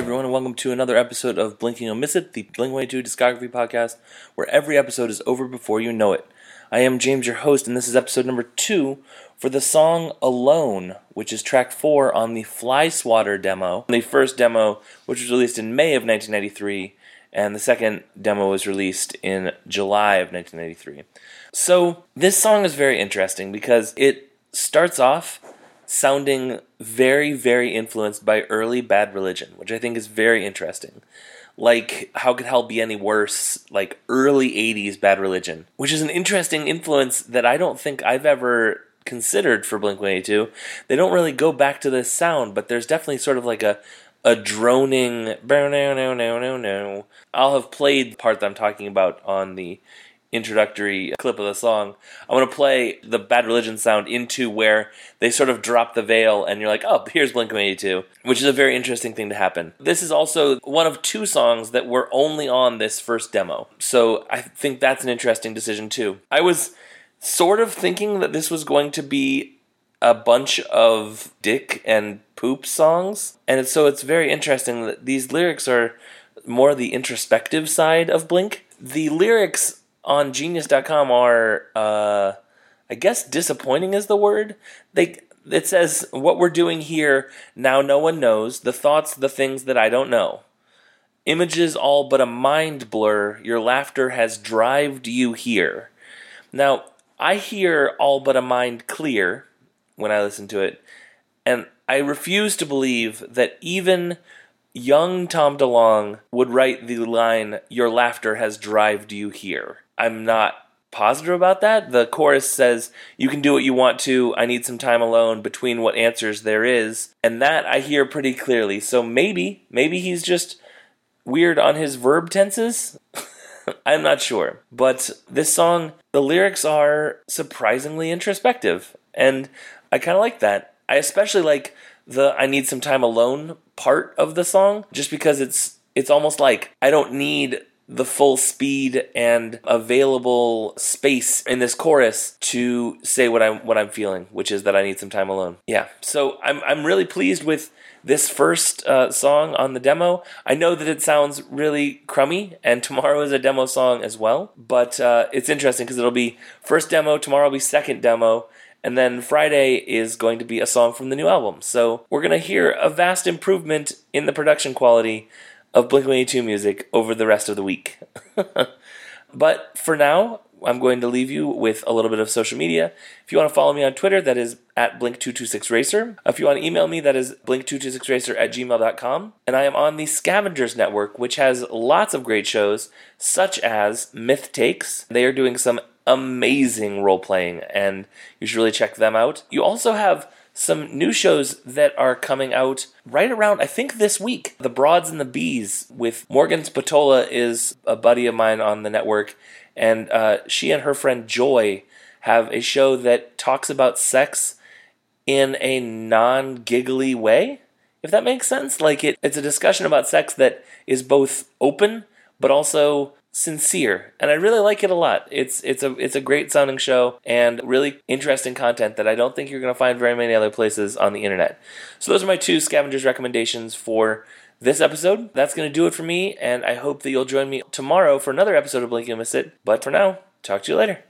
Everyone, and welcome to another episode of Blinking You'll Miss It, the Blink 182 discography podcast, where every episode is over before you know it. I am James, your host, and this is episode number two for the song Alone, which is track four on the Fly Swatter demo. The first demo, which was released in May of 1993, and the second demo was released in July of 1993. So, this song is very interesting because it starts off sounding very, very influenced by early Bad Religion, which I think is very interesting. Like, how could hell be any worse? Like, early 80s Bad Religion, which is an interesting influence that I don't think I've ever considered for Blink 182. They don't really go back to this sound, but there's definitely sort of like a a droning no no no no no. I'll have played the part that I'm talking about on the introductory clip of the song, I want to play the Bad Religion sound into where they sort of drop the veil and you're like, oh, here's Blink 182, which is a very interesting thing to happen. This is also one of two songs that were only on this first demo. So I think that's an interesting decision too. I was sort of thinking that this was going to be a bunch of dick and poop songs. And so it's very interesting that these lyrics are more the introspective side of Blink. The lyrics on genius.com are uh, I guess disappointing is the word. They it says what we're doing here now no one knows the thoughts the things that I don't know. Images all but a mind blur. Your laughter has drived you here. Now, I hear all but a mind clear when I listen to it, and I refuse to believe that even young Tom DeLonge would write the line, Your laughter has drived you here. I'm not positive about that. The chorus says, You can do what you want to. I need some time alone between what answers there is. And that I hear pretty clearly. So maybe, maybe he's just weird on his verb tenses. I'm not sure. But this song, the lyrics are surprisingly introspective. And I kind of like that. I especially like the I need some time alone part of the song just because it's it's almost like I don't need the full speed and available space in this chorus to say what I'm what I'm feeling, which is that I need some time alone. Yeah, so I'm I'm really pleased with this first uh, song on the demo. I know that it sounds really crummy, and tomorrow is a demo song as well. But uh, it's interesting because it'll be first demo, tomorrow will be second demo, and then Friday is going to be a song from the new album. So we're going to hear a vast improvement in the production quality of Blink 182 music over the rest of the week. but for now, I'm going to leave you with a little bit of social media. If you want to follow me on Twitter, that is at Blink226Racer. If you want to email me, that is Blink226Racer at gmail.com. And I am on the Scavengers Network, which has lots of great shows, such as Myth Takes. They are doing some amazing role playing, and you should really check them out. You also have some new shows that are coming out right around, I think, this week. The Broads and the Bees with Morgan Spatola is a buddy of mine on the network, and uh, she and her friend Joy have a show that talks about sex in a non giggly way, if that makes sense. Like, it, it's a discussion about sex that is both open but also sincere and I really like it a lot. It's it's a it's a great sounding show and really interesting content that I don't think you're going to find very many other places on the internet. So those are my two scavengers recommendations for this episode. That's going to do it for me and I hope that you'll join me tomorrow for another episode of Blink and Miss It. But for now, talk to you later.